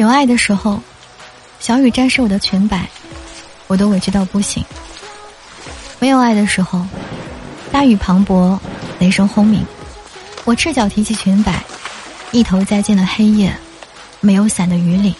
有爱的时候小雨沾湿我的裙摆我都委屈到不行。没有爱的时候大雨磅礴雷声轰鸣。我赤脚提起裙摆一头栽进了黑夜没有伞的雨里